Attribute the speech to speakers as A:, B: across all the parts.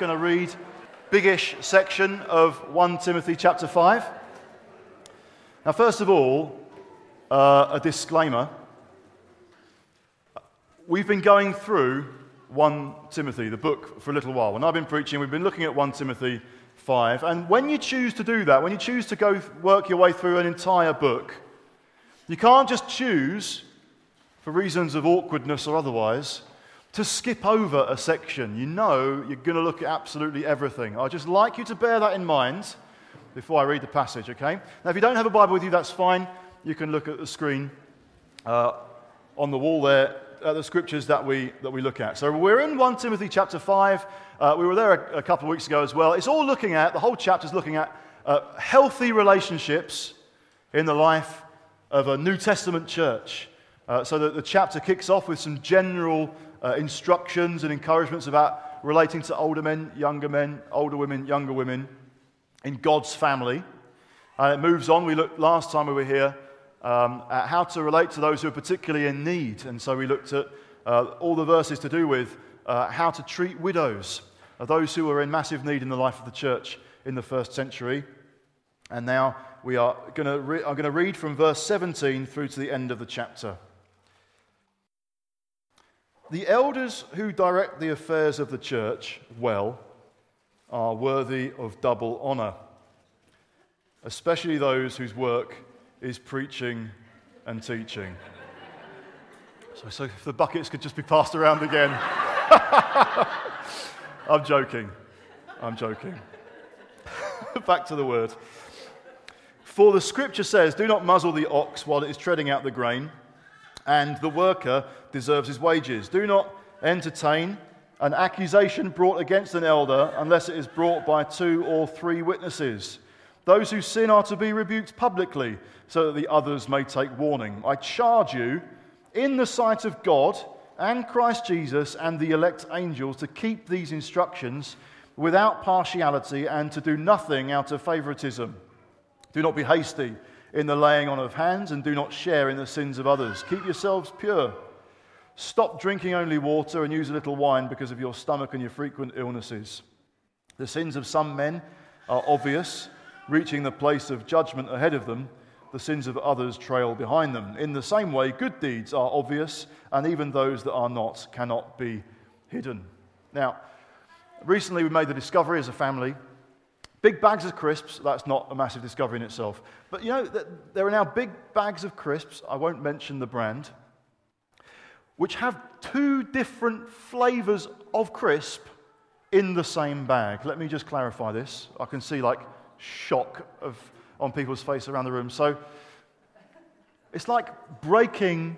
A: going to read biggish section of 1 Timothy chapter 5. Now, first of all, uh, a disclaimer. We've been going through 1 Timothy, the book, for a little while. When I've been preaching, we've been looking at 1 Timothy 5. And when you choose to do that, when you choose to go work your way through an entire book, you can't just choose, for reasons of awkwardness or otherwise, to skip over a section. You know you're going to look at absolutely everything. I'd just like you to bear that in mind before I read the passage, okay? Now, if you don't have a Bible with you, that's fine. You can look at the screen uh, on the wall there at the scriptures that we, that we look at. So we're in 1 Timothy chapter 5. Uh, we were there a, a, couple of weeks ago as well. It's all looking at, the whole chapter is looking at uh, healthy relationships in the life of a New Testament church. Uh, so that the chapter kicks off with some general uh, instructions and encouragements about relating to older men, younger men, older women, younger women in God's family. And it moves on. We looked last time we were here um, at how to relate to those who are particularly in need. And so we looked at uh, all the verses to do with uh, how to treat widows, uh, those who were in massive need in the life of the church in the first century. And now we are going re- I'm going to read from verse 17 through to the end of the chapter. The elders who direct the affairs of the church well are worthy of double honor, especially those whose work is preaching and teaching. So, so if the buckets could just be passed around again. I'm joking. I'm joking. Back to the word. For the scripture says, Do not muzzle the ox while it is treading out the grain and the worker deserves his wages. Do not entertain an accusation brought against an elder unless it is brought by two or three witnesses. Those who sin are to be rebuked publicly so that the others may take warning. I charge you, in the sight of God and Christ Jesus and the elect angels, to keep these instructions without partiality and to do nothing out of favoritism. Do not be hasty in the laying on of hands, and do not share in the sins of others. Keep yourselves pure. Stop drinking only water and use a little wine because of your stomach and your frequent illnesses. The sins of some men are obvious, reaching the place of judgment ahead of them. The sins of others trail behind them. In the same way, good deeds are obvious, and even those that are not cannot be hidden. Now, recently we made the discovery as a family Big bags of crisps, that's not a massive discovery in itself. But you know, there are now big bags of crisps, I won't mention the brand, which have two different flavors of crisp in the same bag. Let me just clarify this. I can see like shock of, on people's face around the room. So it's like breaking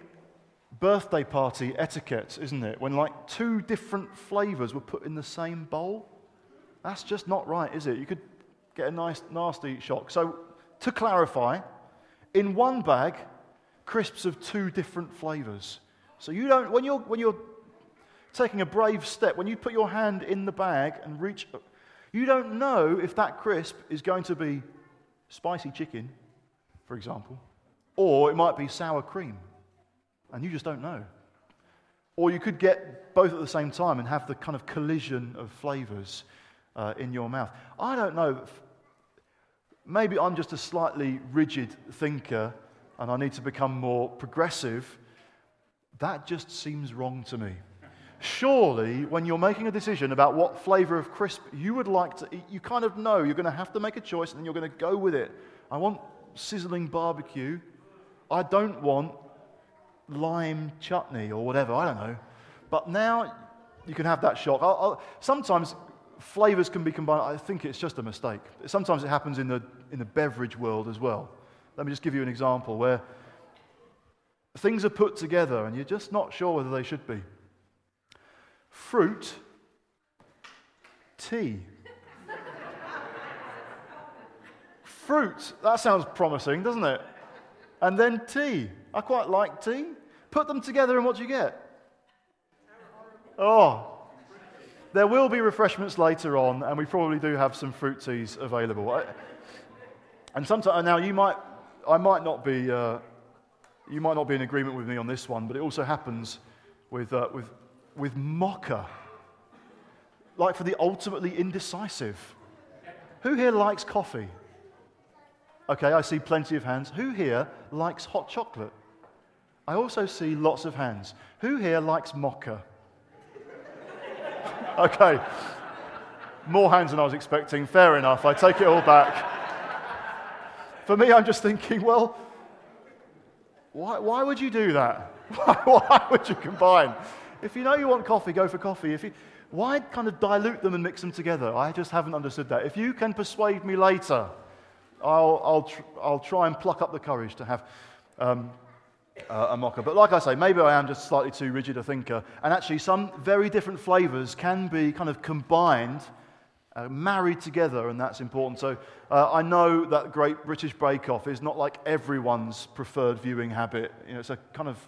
A: birthday party etiquette, isn't it? When like two different flavors were put in the same bowl. That's just not right, is it? You could get a nice, nasty shock. So, to clarify, in one bag, crisps of two different flavors. So, you don't, when you're, when you're taking a brave step, when you put your hand in the bag and reach, you don't know if that crisp is going to be spicy chicken, for example, or it might be sour cream. And you just don't know. Or you could get both at the same time and have the kind of collision of flavors uh, in your mouth. I don't know. Maybe I'm just a slightly rigid thinker and I need to become more progressive. That just seems wrong to me. Surely, when you're making a decision about what flavor of crisp you would like to eat, you kind of know you're going to have to make a choice and then you're going to go with it. I want sizzling barbecue. I don't want lime chutney or whatever. I don't know. But now you can have that shock. I'll, I'll, sometimes flavors can be combined. I think it's just a mistake. Sometimes it happens in the, in the beverage world as well. Let me just give you an example where things are put together and you're just not sure whether they should be. Fruit, tea. Fruit, that sounds promising, doesn't it? And then tea. I quite like tea. Put them together and what do you get? Oh, there will be refreshments later on, and we probably do have some fruit teas available. And sometimes now you might, I might not be, uh, you might not be in agreement with me on this one, but it also happens with uh, with with mocha. like for the ultimately indecisive? Who here likes coffee? Okay, I see plenty of hands. Who here likes hot chocolate? I also see lots of hands. Who here likes mocha? okay, more hands than I was expecting. Fair enough. I take it all back. For me, I'm just thinking, well, why, why would you do that? Why, would you combine? If you know you want coffee, go for coffee. If you, why kind of dilute them and mix them together? I just haven't understood that. If you can persuade me later, I'll, I'll, tr- I'll try and pluck up the courage to have um, uh, a mocha. But like I say, maybe I am just slightly too rigid a thinker. And actually, some very different flavors can be kind of combined uh, married together, and that's important. So uh, I know that Great British Bake Off is not like everyone's preferred viewing habit. You know, it's a kind of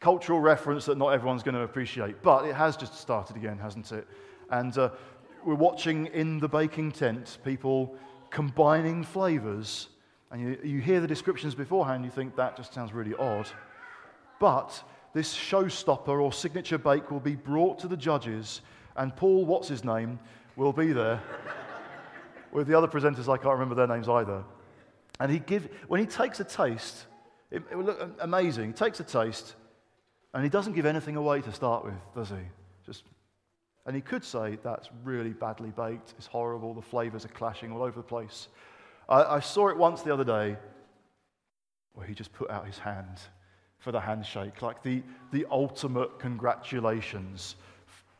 A: cultural reference that not everyone's going to appreciate, but it has just started again, hasn't it? And uh, we're watching in the baking tent people combining flavors, and you, you hear the descriptions beforehand, you think that just sounds really odd. But this showstopper or signature bake will be brought to the judges, and Paul, what's his name, will be there with the other presenters, I can't remember their names either. And he give, when he takes a taste, it, it will look amazing. He takes a taste, and he doesn't give anything away to start with, does he? Just, and he could say that's really badly baked, it's horrible, the flavors are clashing all over the place. I, I saw it once the other day where he just put out his hand for the handshake, like the, the ultimate congratulations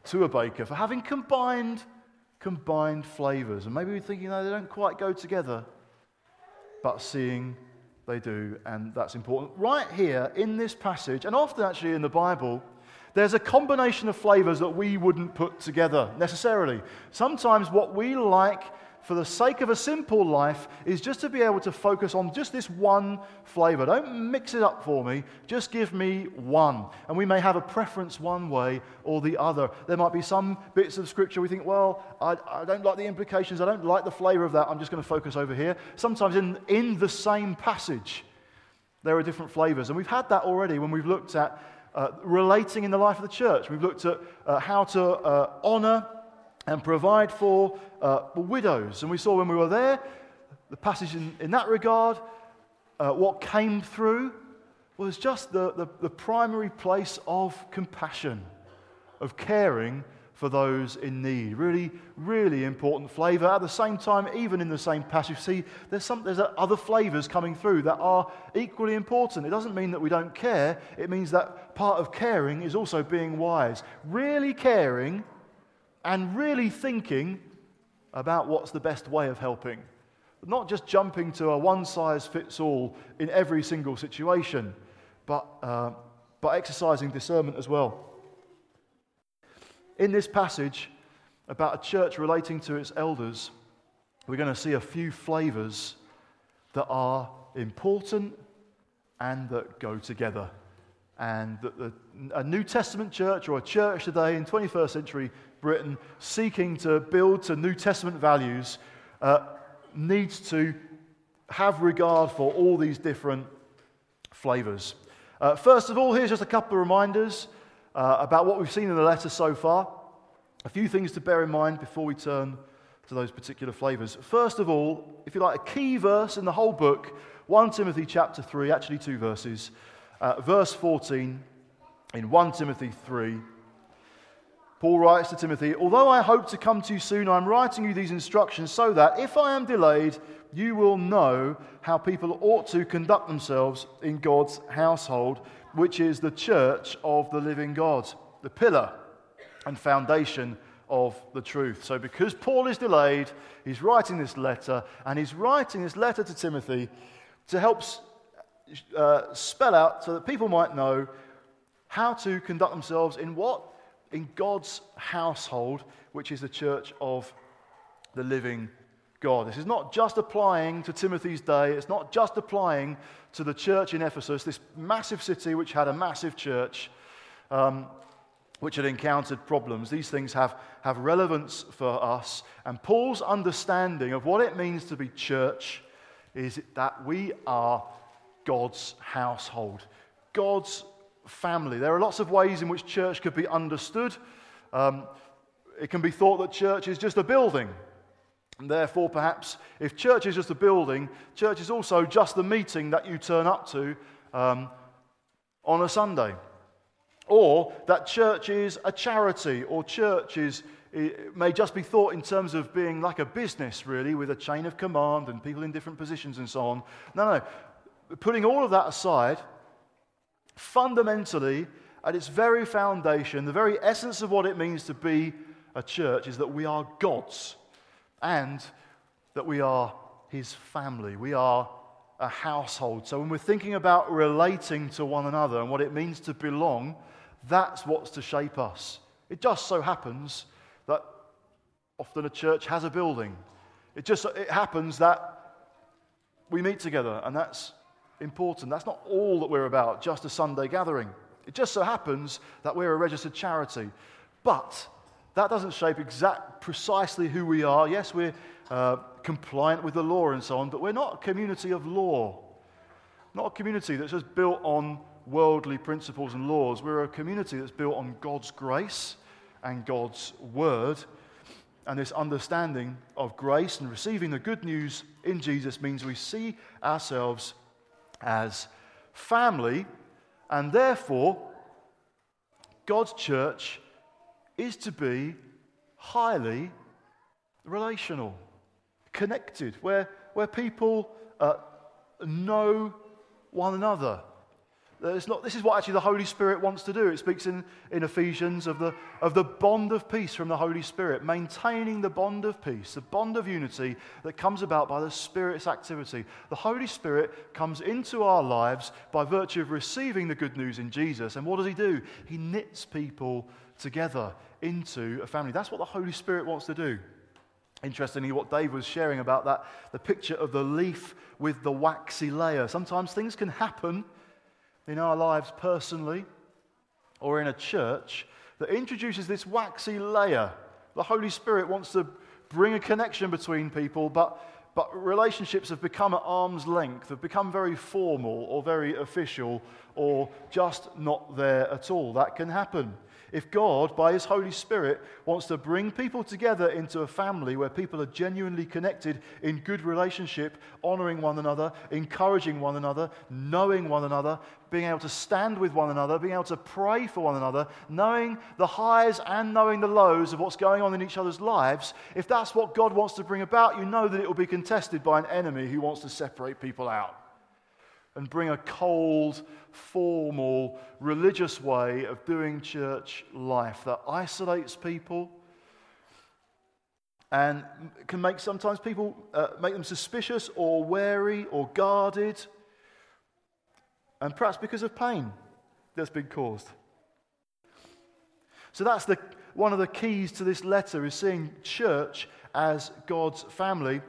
A: to a baker for having combined combined flavors. And maybe we're thinking, no, they don't quite go together. But seeing they do, and that's important. Right here in this passage, and often actually in the Bible, there's a combination of flavors that we wouldn't put together necessarily. Sometimes what we like for the sake of a simple life is just to be able to focus on just this one flavor. Don't mix it up for me, just give me one. And we may have a preference one way or the other. There might be some bits of scripture we think, well, I, I don't like the implications, I don't like the flavor of that, I'm just going to focus over here. Sometimes in, in the same passage, there are different flavors. And we've had that already when we've looked at uh, relating in the life of the church. We've looked at uh, how to uh, honor and provide for uh, widows. And we saw when we were there, the passage in, in that regard, uh, what came through was just the, the, the primary place of compassion, of caring for those in need. Really, really important flavor. At the same time, even in the same passage, see, there's, some, there's other flavors coming through that are equally important. It doesn't mean that we don't care, it means that part of caring is also being wise. Really caring and really thinking about what's the best way of helping. Not just jumping to a one size fits all in every single situation, but, uh, but exercising discernment as well. In this passage about a church relating to its elders, we're going to see a few flavors that are important and that go together. And that the, a New Testament church or a church today in 21st century Britain seeking to build to New Testament values uh, needs to have regard for all these different flavors. Uh, first of all, here's just a couple of reminders uh, about what we've seen in the letter so far. A few things to bear in mind before we turn to those particular flavors. First of all, if you like, a key verse in the whole book, 1 Timothy chapter 3, actually two verses, uh, verse 14 in 1 Timothy 3. Paul writes to Timothy, Although I hope to come to you soon, I'm writing you these instructions so that if I am delayed, you will know how people ought to conduct themselves in God's household, which is the church of the living God, the pillar and foundation of the truth. So, because Paul is delayed, he's writing this letter, and he's writing this letter to Timothy to help uh, spell out so that people might know how to conduct themselves in what? In God's household, which is the church of the living God. This is not just applying to Timothy's day, it's not just applying to the church in Ephesus, this massive city which had a massive church. Um, which had encountered problems. These things have, have relevance for us. And Paul's understanding of what it means to be church is that we are God's household, God's family. There are lots of ways in which church could be understood. Um, it can be thought that church is just a building. And therefore, perhaps, if church is just a building, church is also just the meeting that you turn up to um, on a Sunday. Or that church is a charity, or church is, may just be thought in terms of being like a business, really, with a chain of command and people in different positions and so on. No, no. Putting all of that aside, fundamentally, at its very foundation, the very essence of what it means to be a church is that we are God's and that we are His family. We are a household. So when we're thinking about relating to one another and what it means to belong, that's what's to shape us. It just so happens that often a church has a building. It just it happens that we meet together, and that's important. That's not all that we're about, just a Sunday gathering. It just so happens that we're a registered charity. But that doesn't shape exact precisely who we are. Yes, we're uh, compliant with the law and so on, but we're not a community of law. Not a community that's just built on worldly principles and laws. We're a community that's built on God's grace and God's word. And this understanding of grace and receiving the good news in Jesus means we see ourselves as family, and therefore, God's church is to be highly relational, connected, where, where people uh, know one another. Not, this is what actually the Holy Spirit wants to do. It speaks in, in Ephesians of the, of the bond of peace from the Holy Spirit, maintaining the bond of peace, the bond of unity that comes about by the Spirit's activity. The Holy Spirit comes into our lives by virtue of receiving the good news in Jesus. And what does He do? He knits people together into a family. That's what the Holy Spirit wants to do. Interestingly, what Dave was sharing about that, the picture of the leaf with the waxy layer. Sometimes things can happen in our lives personally or in a church that introduces this waxy layer. The Holy Spirit wants to bring a connection between people, but, but relationships have become at arm's length, have become very formal or very official or just not there at all. That can happen. If God, by His Holy Spirit, wants to bring people together into a family where people are genuinely connected in good relationship, honoring one another, encouraging one another, knowing one another, being able to stand with one another, being able to pray for one another, knowing the highs and knowing the lows of what's going on in each other's lives, if that's what God wants to bring about, you know that it will be contested by an enemy who wants to separate people out and bring a cold, formal, religious way of doing church life that isolates people and can make sometimes people uh, make them suspicious or wary or guarded, and perhaps because of pain that's been caused. So that's the, one of the keys to this letter is seeing church as God's family.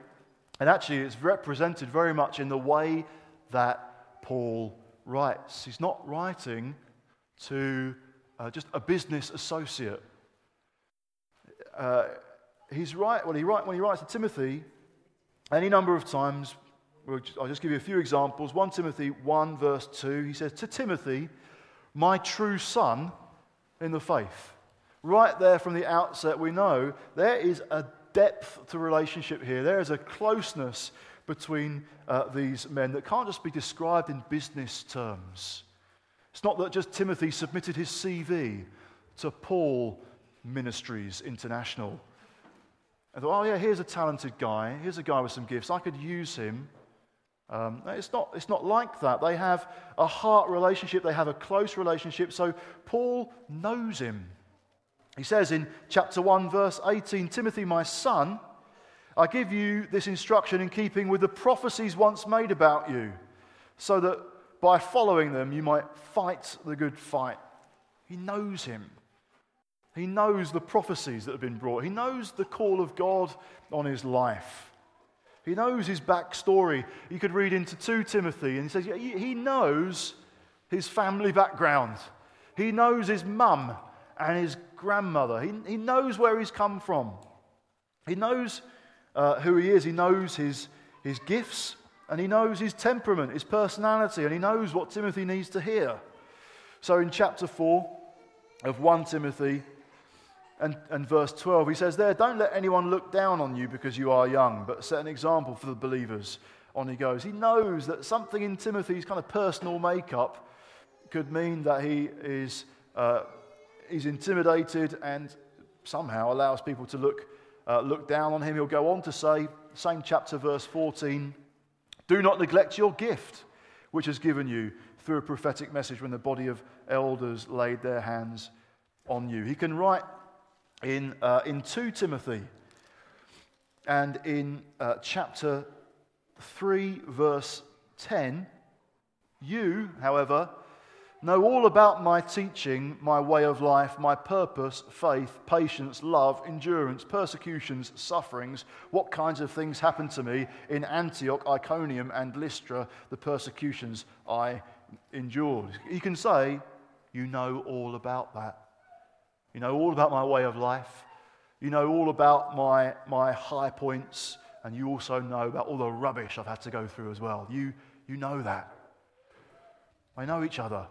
A: And actually, it's represented very much in the way that Paul writes. He's not writing to uh, just a business associate. Uh, he's right, well, he write, when he writes to Timothy, any number of times, I'll just give you a few examples. 1 Timothy 1, verse 2, he says, To Timothy, my true son in the faith. Right there from the outset, we know there is a depth to relationship here. There is a closeness between uh, these men that can't just be described in business terms. It's not that just Timothy submitted his CV to Paul Ministries International. And thought, oh, yeah, here's a talented guy. Here's a guy with some gifts. I could use him. Um, it's, not, it's not like that. They have a heart relationship, they have a close relationship. So Paul knows him. He says in chapter 1, verse 18 Timothy, my son, I give you this instruction in keeping with the prophecies once made about you, so that by following them you might fight the good fight. He knows him. He knows the prophecies that have been brought. He knows the call of God on his life. He knows his backstory. You could read into 2 Timothy, and he says he knows his family background. He knows his mum and his grandmother. He, he knows where he's come from. He knows uh, who he is. He knows his, his gifts, and he knows his temperament, his personality, and he knows what Timothy needs to hear. So in chapter 4 of 1 Timothy, and, and verse 12, he says there, Don't let anyone look down on you because you are young, but set an example for the believers. On he goes. He knows that something in Timothy's kind of personal makeup could mean that he is uh, he's intimidated and somehow allows people to look, uh, look down on him. He'll go on to say, same chapter, verse 14, Do not neglect your gift, which is given you through a prophetic message when the body of elders laid their hands on you. He can write in, uh, in 2 Timothy and in uh, chapter 3, verse 10. You, however, know all about my teaching, my way of life, my purpose, faith, patience, love, endurance, persecutions, sufferings, what kinds of things happened to me in Antioch, Iconium, and Lystra, the persecutions I endured. He can say, You know all about that. You know all about my way of life. You know all about my, my high points. And you also know about all the rubbish I've had to go through as well. You, you know that. I know each other.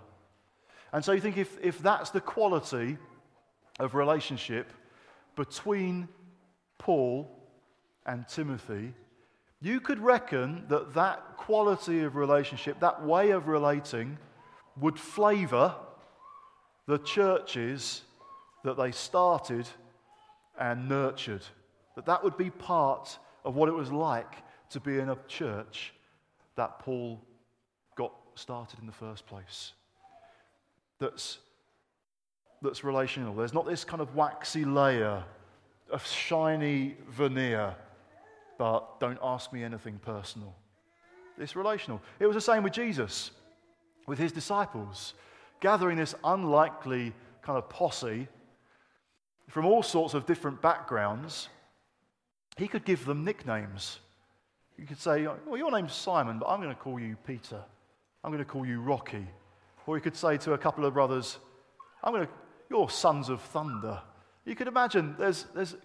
A: And so you think if, if that's the quality of relationship between Paul and Timothy, you could reckon that that quality of relationship, that way of relating, would flavor the churches that they started and nurtured. That that would be part of what it was like to be in a church that Paul got started in the first place. That's, that's relational. There's not this kind of waxy layer of shiny veneer, but don't ask me anything personal. It's relational. It was the same with Jesus, with his disciples, gathering this unlikely kind of posse from all sorts of different backgrounds, he could give them nicknames. You could say, Well, your name's Simon, but I'm going to call you Peter. I'm going to call you Rocky. Or you could say to a couple of brothers, I'm going to, You're sons of thunder. You could imagine there's, there's,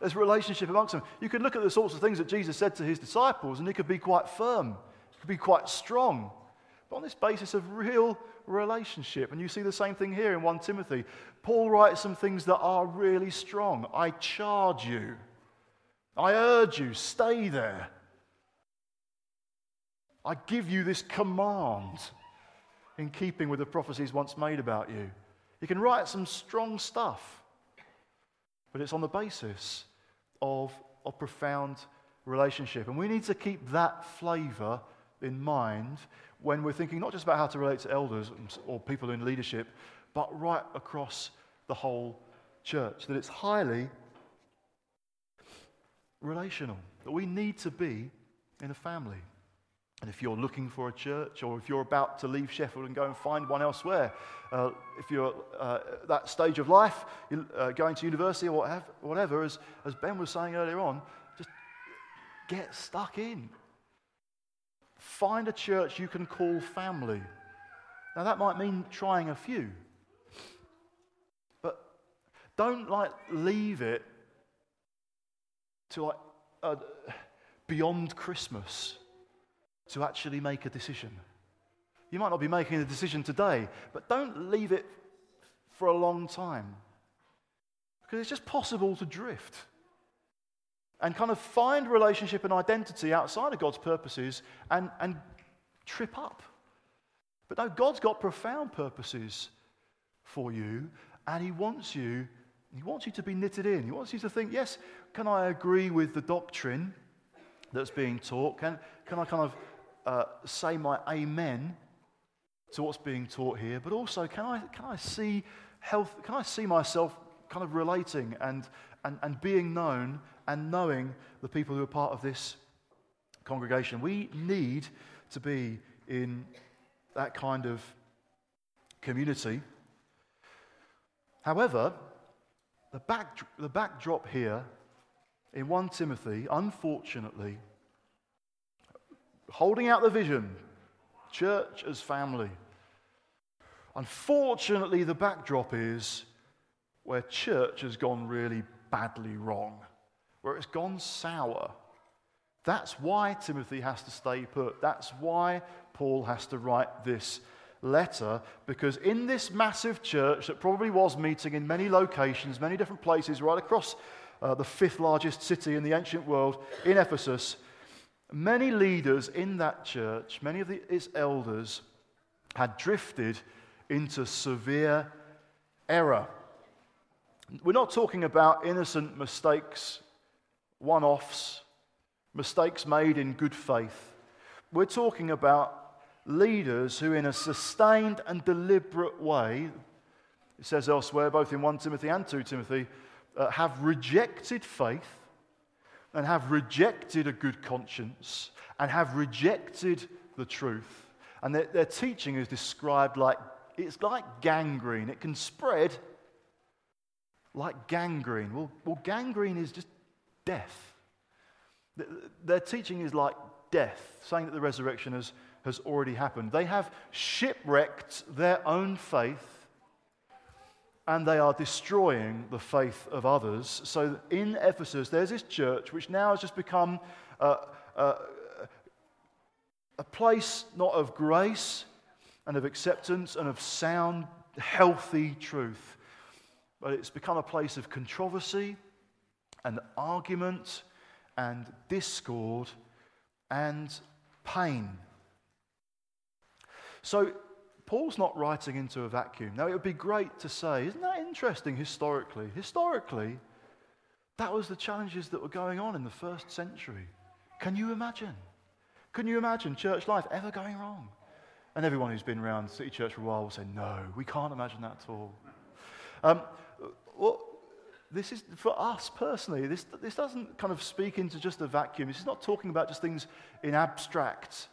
A: there's relationship amongst them. You could look at the sorts of things that Jesus said to his disciples, and he could be quite firm, he could be quite strong. But on this basis of real relationship. And you see the same thing here in 1 Timothy. Paul writes some things that are really strong. I charge you, I urge you, stay there. I give you this command in keeping with the prophecies once made about you. You can write some strong stuff, but it's on the basis of a profound relationship. And we need to keep that flavor in mind when we're thinking not just about how to relate to elders or people in leadership, but right across the whole church. That it's highly relational, that we need to be in a family. And if you're looking for a church, or if you're about to leave Sheffield and go and find one elsewhere, uh, if you're uh, at that stage of life, uh, going to university or whatever, as, as Ben was saying earlier on, just get stuck in. Find a church you can call family. Now, that might mean trying a few. But don't like leave it to like uh, beyond Christmas to actually make a decision. You might not be making a decision today, but don't leave it for a long time. Because it's just possible to drift and kind of find relationship and identity outside of God's purposes and, and trip up. But no, God's got profound purposes for you, and He wants you, He wants you to be knitted in. He wants you to think, yes, can I agree with the doctrine that's being taught? Can, can I kind of uh, say my amen to what's being taught here? But also, can I, can I see health, can I see myself kind of relating and, and, and being known and knowing the people who are part of this congregation. We need to be in that kind of community. However, the, back, the backdrop here in 1 Timothy, unfortunately, holding out the vision, church as family. Unfortunately, the backdrop is where church has gone really badly wrong where it's gone sour. That's why Timothy has to stay put. That's why Paul has to write this letter because in this massive church that probably was meeting in many locations, many different places, right across uh, the fifth largest city in the ancient world, in Ephesus, many leaders in that church, many of the, its elders, had drifted into severe error. We're not talking about innocent mistakes, one offs, mistakes made in good faith. We're talking about leaders who, in a sustained and deliberate way, it says elsewhere, both in 1 Timothy and 2 Timothy, uh, have rejected faith and have rejected a good conscience and have rejected the truth. And their, their teaching is described like it's like gangrene. It can spread like gangrene. Well, well gangrene is just death. Their teaching is like death, saying that the resurrection has has already happened. They have shipwrecked their own faith and they are destroying the faith of others. So in Ephesus, there's this church which now has just become a, a, a place not of grace and of acceptance and of sound, healthy truth, but it's become a place of controversy and argument and discord and pain. So Paul's not writing into a vacuum. Now, it would be great to say, isn't that interesting historically? Historically, that was the challenges that were going on in the first century. Can you imagine? Can you imagine church life ever going wrong? And everyone who's been around City Church for a while will say, no, we can't imagine that at all. Um, well, this is for us personally, this, this doesn't kind of speak into just a vacuum. This is not talking about just things in abstract.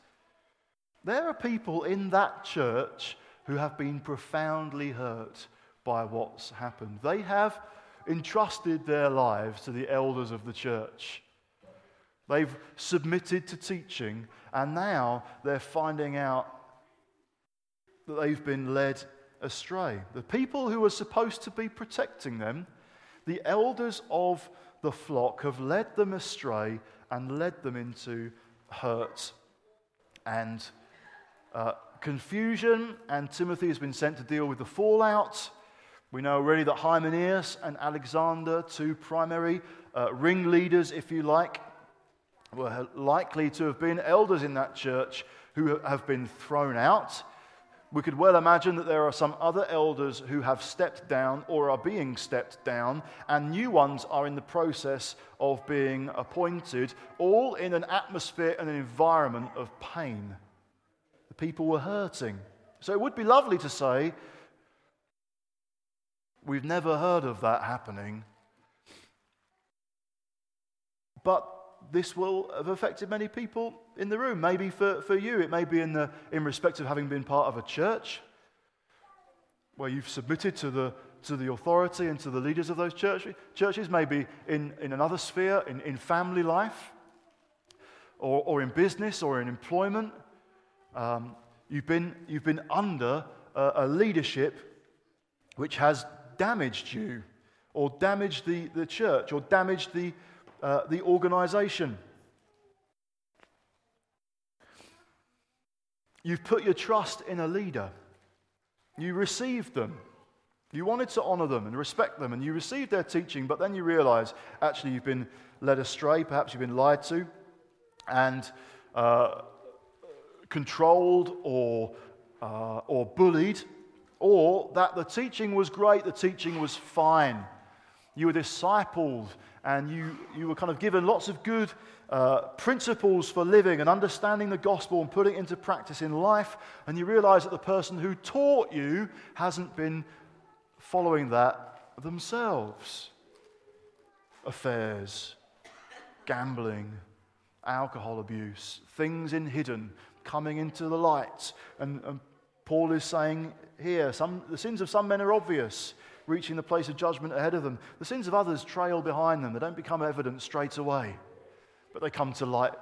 A: There are people in that church who have been profoundly hurt by what's happened. They have entrusted their lives to the elders of the church. They've submitted to teaching, and now they're finding out that they've been led astray. The people who are supposed to be protecting them, the elders of the flock, have led them astray and led them into hurt and uh, confusion, and Timothy has been sent to deal with the fallout. We know already that Hymenaeus and Alexander, two primary uh, ringleaders, if you like, were likely to have been elders in that church who have been thrown out. We could well imagine that there are some other elders who have stepped down or are being stepped down, and new ones are in the process of being appointed, all in an atmosphere and an environment of pain. The people were hurting. So it would be lovely to say, We've never heard of that happening. But this will have affected many people in the room. Maybe for, for you, it may be in, the, in respect of having been part of a church where you've submitted to the, to the authority and to the leaders of those church, churches, maybe in, in another sphere, in, in family life, or, or in business, or in employment. Um, you've, been, you've been under a, a leadership which has damaged you, or damaged the, the church, or damaged the, uh, the organization. You've put your trust in a leader. You received them. You wanted to honor them and respect them, and you received their teaching, but then you realize actually you've been led astray, perhaps you've been lied to, and uh, controlled or, uh, or bullied, or that the teaching was great, the teaching was fine. You were discipled and you, you were kind of given lots of good uh, principles for living and understanding the gospel and putting it into practice in life, and you realize that the person who taught you hasn't been following that themselves. Affairs, gambling, alcohol abuse, things in hidden, coming into the light. And, and Paul is saying here some, the sins of some men are obvious, reaching the place of judgment ahead of them. The sins of others trail behind them. They don't become evident straight away, but they come to light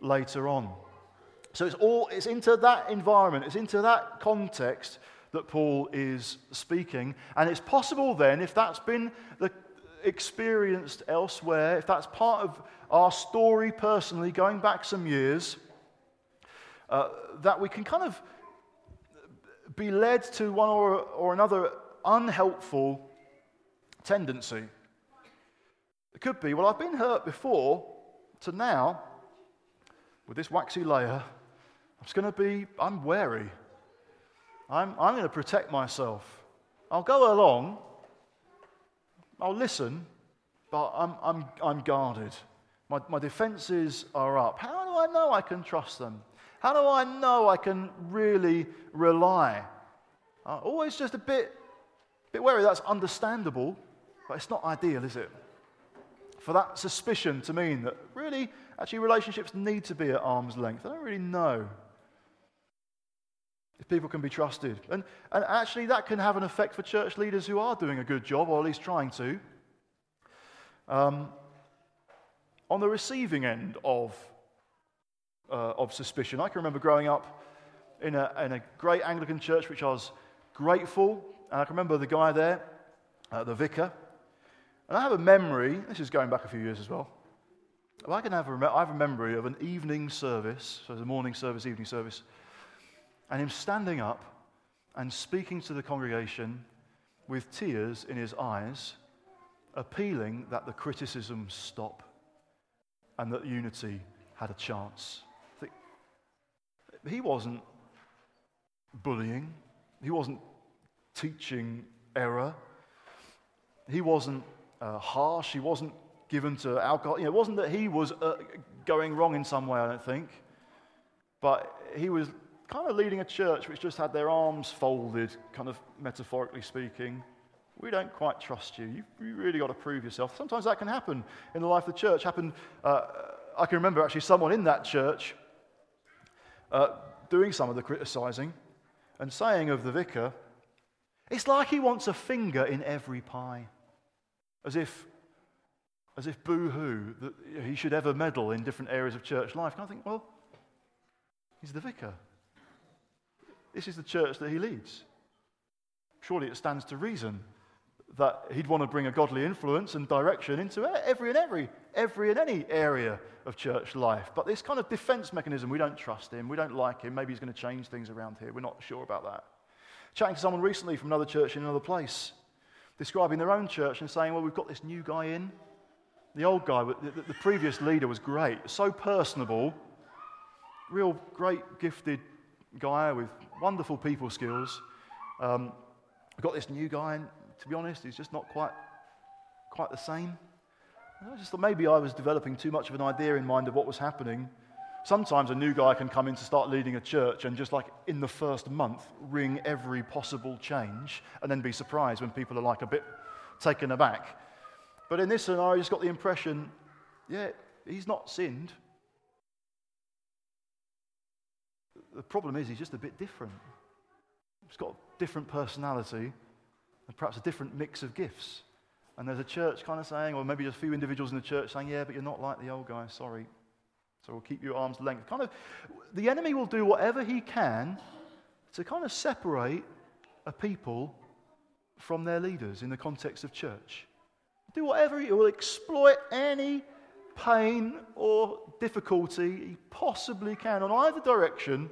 A: later on. So it's all it's into that environment, it's into that context that Paul is speaking. And it's possible then, if that's been the, experienced elsewhere, if that's part of our story personally, going back some years, uh, that we can kind of be led to one or, or another unhelpful tendency. It could be, well, I've been hurt before, to now, with this waxy layer, I'm just going to be, I'm wary. I'm, I'm going to protect myself. I'll go along, I'll listen, but I'm, I'm, I'm guarded. My, my defenses are up. How do I know I can trust them? How do I know I can really rely? Uh, always just a bit, bit wary. That's understandable, but it's not ideal, is it? For that suspicion to mean that really, actually, relationships need to be at arm's length. I don't really know if people can be trusted. And, and actually, that can have an effect for church leaders who are doing a good job, or at least trying to. Um, on the receiving end of, uh, of suspicion, I can remember growing up in a, in a great Anglican church, which I was grateful. And I can remember the guy there, uh, the vicar. And I have a memory, this is going back a few years as well. I can have a, I have a memory of an evening service, so it was a morning service, evening service, and him standing up and speaking to the congregation with tears in his eyes, appealing that the criticism stop and that unity had a chance. He wasn't bullying, he wasn't teaching error, he wasn't uh, harsh, he wasn't given to alcohol. You know, it wasn't that he was uh, going wrong in some way, I don't think, but he was kind of leading a church which just had their arms folded, kind of metaphorically speaking. We don't quite trust you. You, you really got to prove yourself. Sometimes that can happen in the life of the church. Happen. Uh, I can remember actually someone in that church uh, doing some of the criticizing and saying of the vicar, "It's like he wants a finger in every pie," as if, as if boo-hoo that he should ever meddle in different areas of church life. And I think, well, he's the vicar. This is the church that he leads. Surely it stands to reason that he'd want to bring a godly influence and direction into every and every, every and any area of church life. But this kind of defense mechanism, we don't trust him, we don't like him, maybe he's going to change things around here. We're not sure about that. Chatting to someone recently from another church in another place, describing their own church and saying, Well, we've got this new guy in. The old guy, the, the previous leader was great, so personable, real great, gifted guy with wonderful people skills. Um, we've got this new guy, and to be honest, he's just not quite, quite the same. I just thought maybe I was developing too much of an idea in mind of what was happening. Sometimes a new guy can come in to start leading a church and just like in the first month ring every possible change and then be surprised when people are like a bit taken aback. But in this scenario, I just got the impression yeah, he's not sinned. The problem is, he's just a bit different. He's got a different personality and perhaps a different mix of gifts. And there's a church kind of saying, or maybe just a few individuals in the church saying, yeah, but you're not like the old guy, sorry. So we'll keep you at arm's length. Kind of, the enemy will do whatever he can to kind of separate a people from their leaders in the context of church. Do whatever he will exploit any pain or difficulty he possibly can on either direction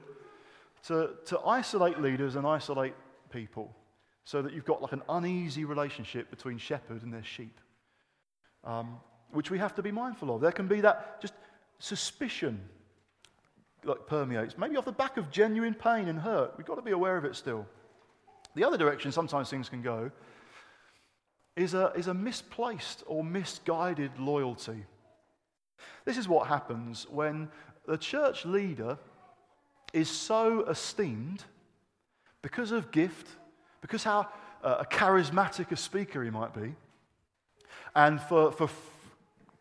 A: to, to isolate leaders and isolate people so that you've got like an uneasy relationship between shepherd and their sheep, um, which we have to be mindful of. There can be that just suspicion like permeates, maybe off the back of genuine pain and hurt. We've got to be aware of it still. The other direction sometimes things can go is a, is a misplaced or misguided loyalty. This is what happens when the church leader is so esteemed because of gift, because how uh, charismatic a speaker he might be, and for, for f-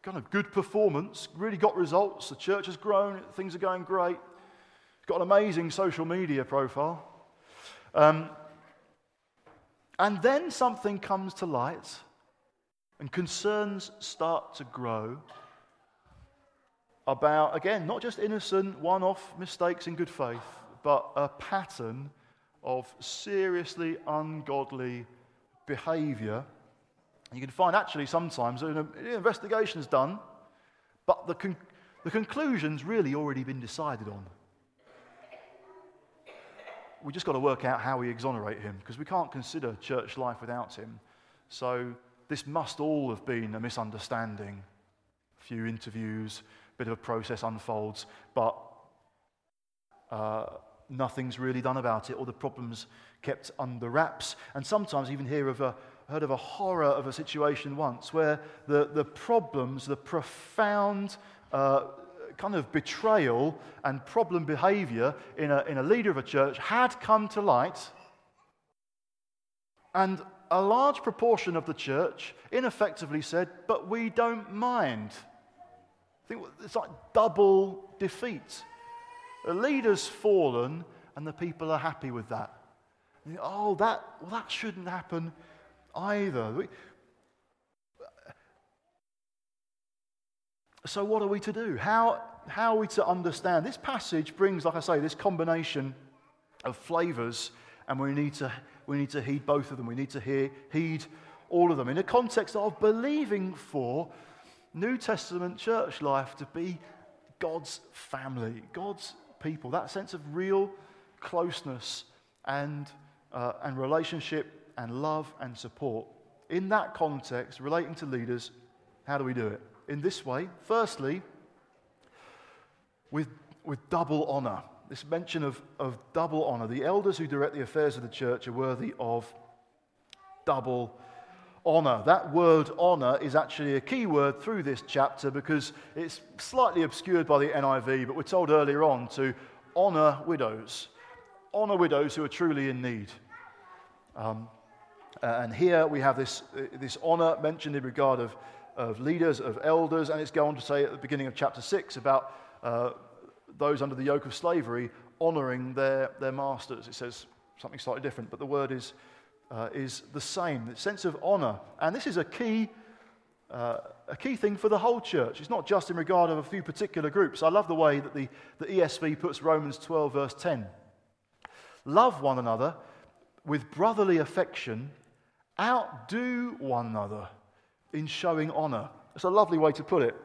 A: kind of good performance, really got results. The church has grown, things are going great. Got an amazing social media profile. Um, and then something comes to light, and concerns start to grow about, again, not just innocent one off mistakes in good faith, but a pattern of seriously ungodly behavior. You can find actually sometimes an investigation's done, but the, con- the conclusion's really already been decided on. we just got to work out how we exonerate him because we can't consider church life without him. So this must all have been a misunderstanding. A few interviews, a bit of a process unfolds, but uh, nothing's really done about it, or the problems kept under wraps. And sometimes even hear of a heard of a horror of a situation once where the, the problems, the profound uh, kind of betrayal and problem behavior in a, in a leader of a church had come to light. And a large proportion of the church ineffectively said, But we don't mind. I think it's like double defeat. The leader's fallen, and the people are happy with that. oh, that, well, that shouldn't happen either. So, what are we to do? How, how are we to understand? This passage brings, like I say, this combination of flavors, and we need to, we need to heed both of them. We need to hear, heed all of them in the context of believing for New Testament church life to be God's family, God's people, that sense of real closeness and, uh, and relationship and love and support. In that context, relating to leaders, how do we do it? In this way, firstly, with, with double honor. This mention of, of double honor. The elders who direct the affairs of the church are worthy of double honor. That word honor is actually a key word through this chapter because it's slightly obscured by the NIV, but we're told earlier on to honor widows. Honor widows who are truly in need. Um, and here we have this, this honor mentioned in regard of, of leaders, of elders, and it's going on to say at the beginning of chapter 6 about uh, those under the yoke of slavery honoring their, their masters. It says something slightly different, but the word is uh, is the same the sense of honor. And this is a key, uh, a key thing for the whole church. It's not just in regard of a few particular groups. I love the way that the, the ESV puts Romans 12, verse 10. Love one another with brotherly affection, outdo one another in showing honor. It's a lovely way to put it.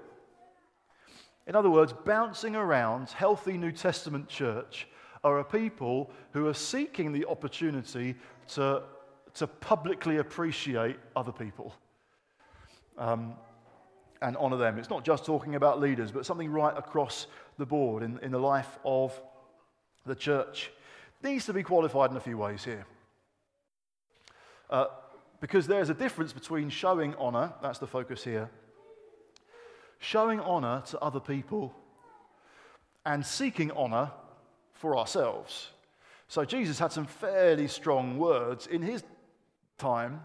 A: In other words, bouncing around healthy New Testament church are a people who are seeking the opportunity to to publicly appreciate other people um, and honor them. It's not just talking about leaders, but something right across the board in, in the life of the church. Needs to be qualified in a few ways here. Uh, because there's a difference between showing honor, that's the focus here, showing honor to other people, and seeking honor for ourselves. So Jesus had some fairly strong words in his time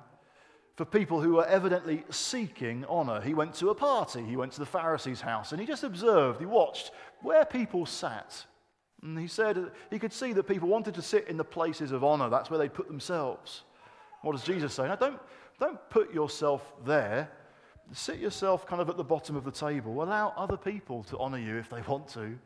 A: for people who were evidently seeking honor. He went to a party, he went to the Pharisee's house, and he just observed, he watched where people sat. And he said he could see that people wanted to sit in the places of honor. That's where they put themselves. What does Jesus say? Now, don't, don't put yourself there. Sit yourself kind of at the bottom of the table. Allow other people to honor you if they want to,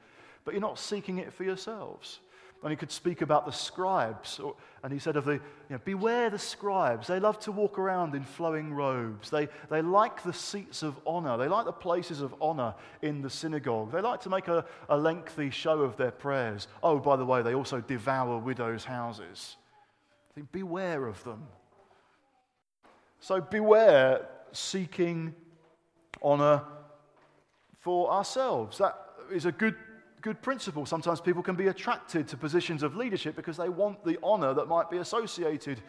A: but you're not seeking it for yourselves. And he could speak about the scribes. And he said of the, you know, beware the scribes. They love to walk around in flowing robes. They, they like the seats of honor. They like the places of honor in the synagogue. They like to make a, a lengthy show of their prayers. Oh, by the way, they also devour widows' houses. Think beware of them. So beware seeking honor for ourselves. That is a good good principle. Sometimes people can be attracted to positions of leadership because they want the honor that might be associated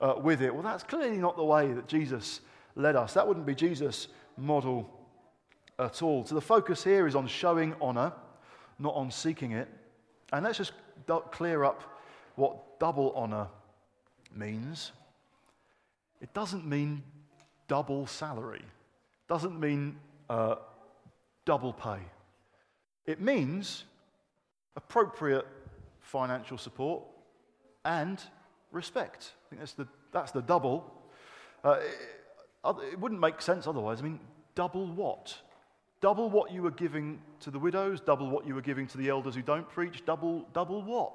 A: uh, with it. Well, that's clearly not the way that Jesus led us. That wouldn't be Jesus' model at all. So the focus here is on showing honor, not on seeking it. And let's just clear up what double honor means. It doesn't mean double salary, doesn't mean uh, double pay. It means appropriate financial support and respect. I think that's the, that's the double. Uh, it, it wouldn't make sense otherwise. I mean, double what? Double what you were giving to the widows, double what you were giving to the elders who don't preach, double, double what?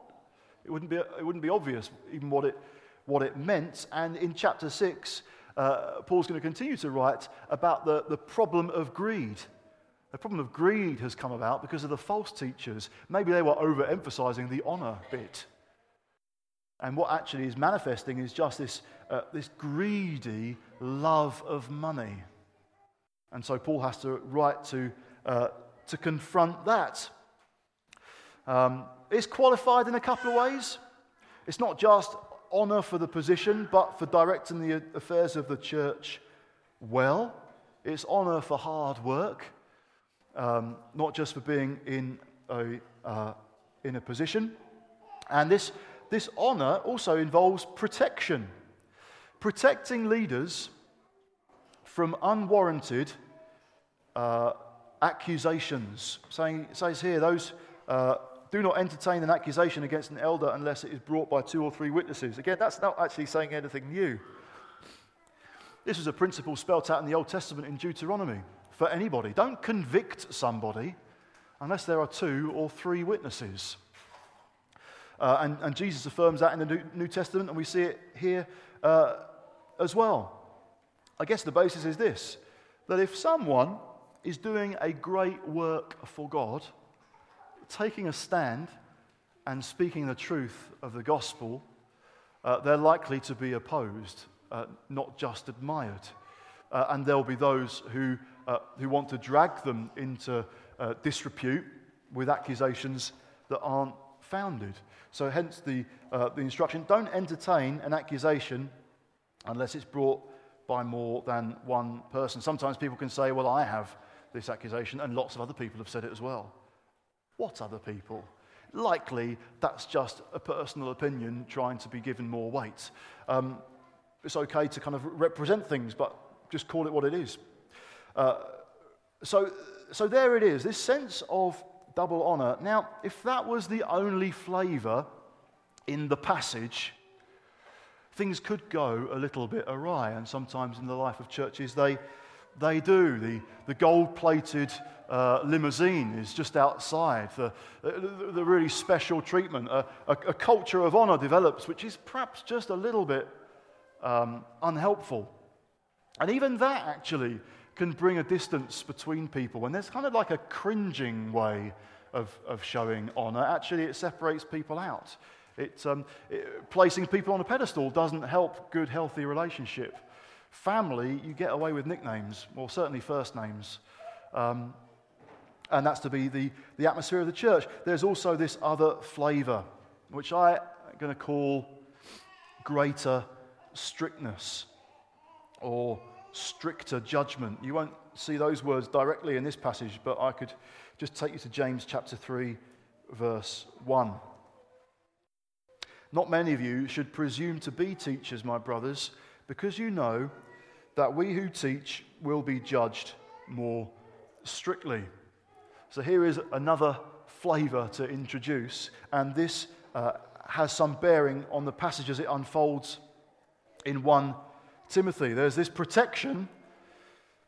A: It wouldn't be, it wouldn't be obvious even what it, what it meant. And in chapter 6, uh, Paul's going to continue to write about the, the problem of greed. The problem of greed has come about because of the false teachers. Maybe they were overemphasizing the honor bit. And what actually is manifesting is just this, uh, this greedy love of money. And so Paul has to write to, uh, to confront that. Um, it's qualified in a couple of ways. It's not just honor for the position, but for directing the affairs of the church well. It's honor for hard work, um, not just for being in a, uh, in a position. And this, this honor also involves protection. Protecting leaders from unwarranted uh, accusations. Saying, it says here, those uh, do not entertain an accusation against an elder unless it is brought by two or three witnesses. Again, that's not actually saying anything new. This is a principle spelt out in the Old Testament in Deuteronomy for anybody. Don't convict somebody unless there are two or three witnesses. Uh, and, and, Jesus affirms that in the New, New, Testament, and we see it here uh, as well. I guess the basis is this that if someone is doing a great work for God, taking a stand and speaking the truth of the gospel, uh, they're likely to be opposed, uh, not just admired. Uh, and there'll be those who, uh, who want to drag them into uh, disrepute with accusations that aren't founded. So, hence the, uh, the instruction don't entertain an accusation unless it's brought by more than one person. Sometimes people can say, Well, I have this accusation, and lots of other people have said it as well. What other people? Likely that's just a personal opinion trying to be given more weight. Um, it's okay to kind of represent things, but just call it what it is. Uh, so, so there it is, this sense of double honor. Now, if that was the only flavor in the passage, things could go a little bit awry. And sometimes in the life of churches, they, they do. The, the gold plated uh, limousine is just outside. The, the, the really special treatment, a, a, a, culture of honor develops, which is perhaps just a little bit um, unhelpful. And even that actually can bring a distance between people. And there's kind of like a cringing way of, of showing honor. Actually, it separates people out. It, um, it, placing people on a pedestal doesn't help good, healthy relationship. Family, you get away with nicknames, or certainly first names. Um, and that's to be the, the atmosphere of the church. There's also this other flavor, which I'm going to call greater strictness or stricter judgment. You won't see those words directly in this passage, but I could just take you to James chapter 3, verse 1. Not many of you should presume to be teachers, my brothers, because you know that we who teach will be judged more strictly. So here is another flavor to introduce, and this uh, has some bearing on the passage as it unfolds in 1 Timothy. There's this protection.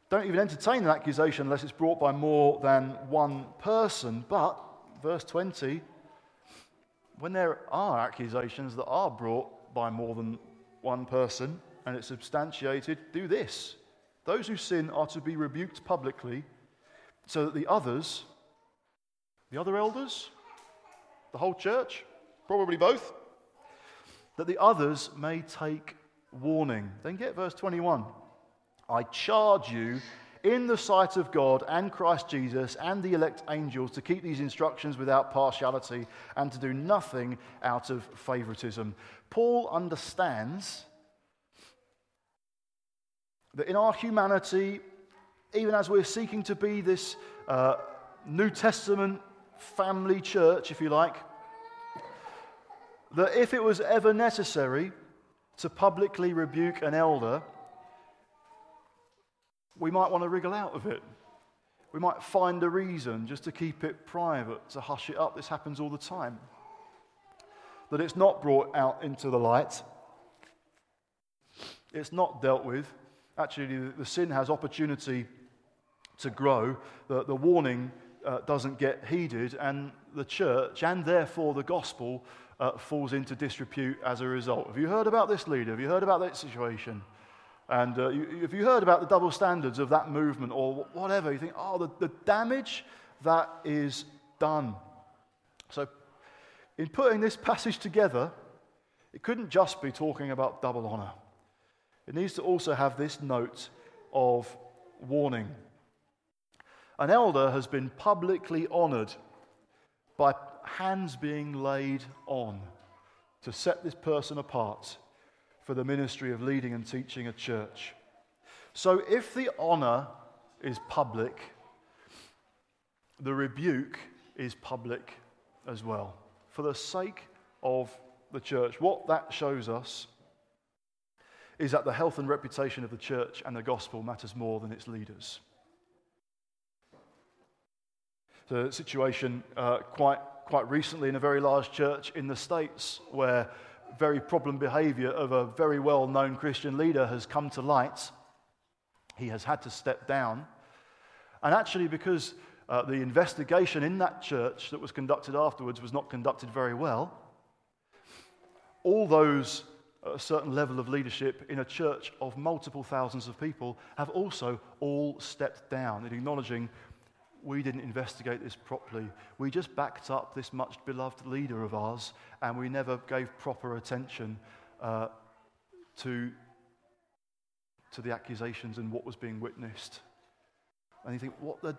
A: Don't even entertain an accusation unless it's brought by more than one person. But, verse 20, when there are accusations that are brought by more than one person and it's substantiated, do this. Those who sin are to be rebuked publicly so that the others the other elders? The whole church? Probably both. That the others may take warning. Then get verse 21. I charge you in the sight of God and Christ Jesus and the elect angels to keep these instructions without partiality and to do nothing out of favoritism. Paul understands that in our humanity, even as we're seeking to be this uh, New Testament family church, if you like, that if it was ever necessary to publicly rebuke an elder, we might want to wriggle out of it. We might find a reason just to keep it private, to hush it up. This happens all the time. That it's not brought out into the light, it's not dealt with. Actually, the, sin has opportunity to grow. The, the warning uh, doesn't get heeded, and the church, and therefore the gospel, uh, falls into disrepute as a result. Have you heard about this leader? Have you heard about that situation? And uh, you, if you heard about the double standards of that movement or whatever, you think, oh, the, the damage that is done. So, in putting this passage together, It couldn't just be talking about double honor. It needs to also have this note of warning. An elder has been publicly honored by hands being laid on to set this person apart for the ministry of leading and teaching a church. So if the honor is public, the rebuke is public as well. For the sake of the church, what that shows us is that the health and reputation of the church and the gospel matters more than its leaders. The situation uh, quite, quite recently in a very large church in the States where very problem behavior of a very well known Christian leader has come to light. He has had to step down. And actually, because uh, the investigation in that church that was conducted afterwards was not conducted very well, all those at a certain level of leadership in a church of multiple thousands of people have also all stepped down in acknowledging we didn't investigate this properly. We just backed up this much beloved leader of ours and we never gave proper attention uh, to, to the accusations and what was being witnessed. And you think, what the,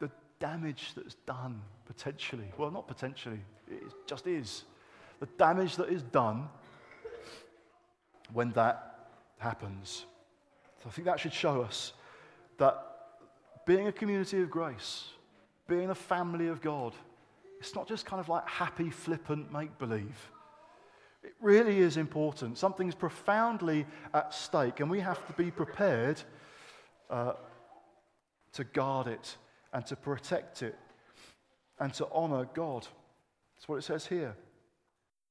A: the damage that's done potentially? Well, not potentially, it just is. The damage that is done when that happens. So I think that should show us that being a community of grace, being a family of God, it's not just kind of like happy, flippant make believe. It really is important. Something's profoundly at stake, and we have to be prepared uh, to guard it and to protect it and to honor God. That's what it says here.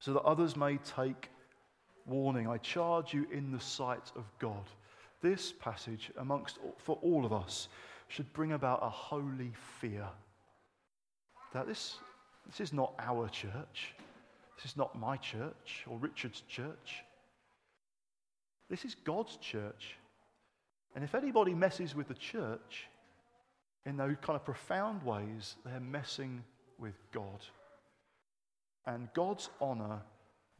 A: So that others may take warning. I charge you in the sight of God. This passage, amongst for all of us, should bring about a holy fear. That this, this is not our church. This is not my church or Richard's church. This is God's church. And if anybody messes with the church in those kind of profound ways, they're messing with God. And God's honor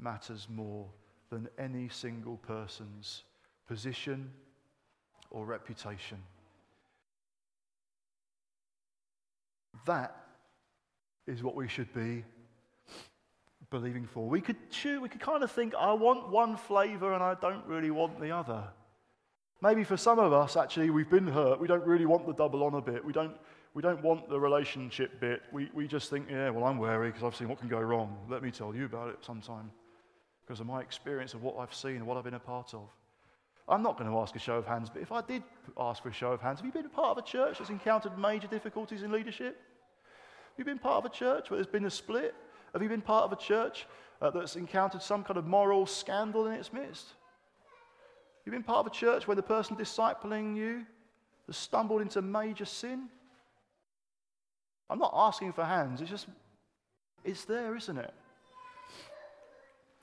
A: matters more than any single person's position or reputation. That is what we should be believing for. We could choose, we could kind of think, I want one flavor and I don't really want the other. Maybe for some of us, actually, we've been hurt. We don't really want the double honor bit. We don't, we don't want the relationship bit. We, we just think, yeah, well, I'm wary because I've seen what can go wrong. Let me tell you about it sometime because of my experience of what I've seen and what I've been a part of. I'm not going to ask a show of hands, but if I did ask for a show of hands, have you been part of a church that's encountered major difficulties in leadership? Have you been part of a church where there's been a split? Have you been part of a church uh, that's encountered some kind of moral scandal in its midst? Have you been part of a church where the person discipling you has stumbled into major sin? I'm not asking for hands, it's just, it's there, isn't it?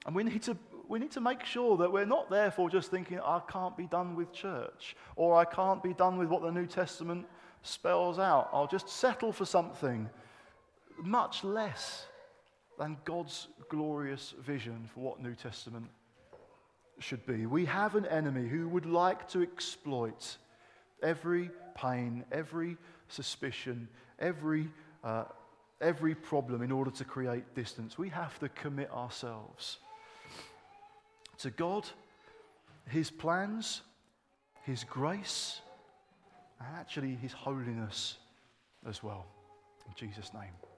A: And we need to we need to make sure that we're not therefore just thinking, I can't be done with church, or I can't be done with what the New Testament spells out. I'll just settle for something much less than God's glorious vision for what New Testament should be. We have an enemy who would like to exploit every pain, every suspicion, every, uh, every problem in order to create distance. We have to commit ourselves to God, His plans, His grace, and actually His holiness as well. In Jesus' name.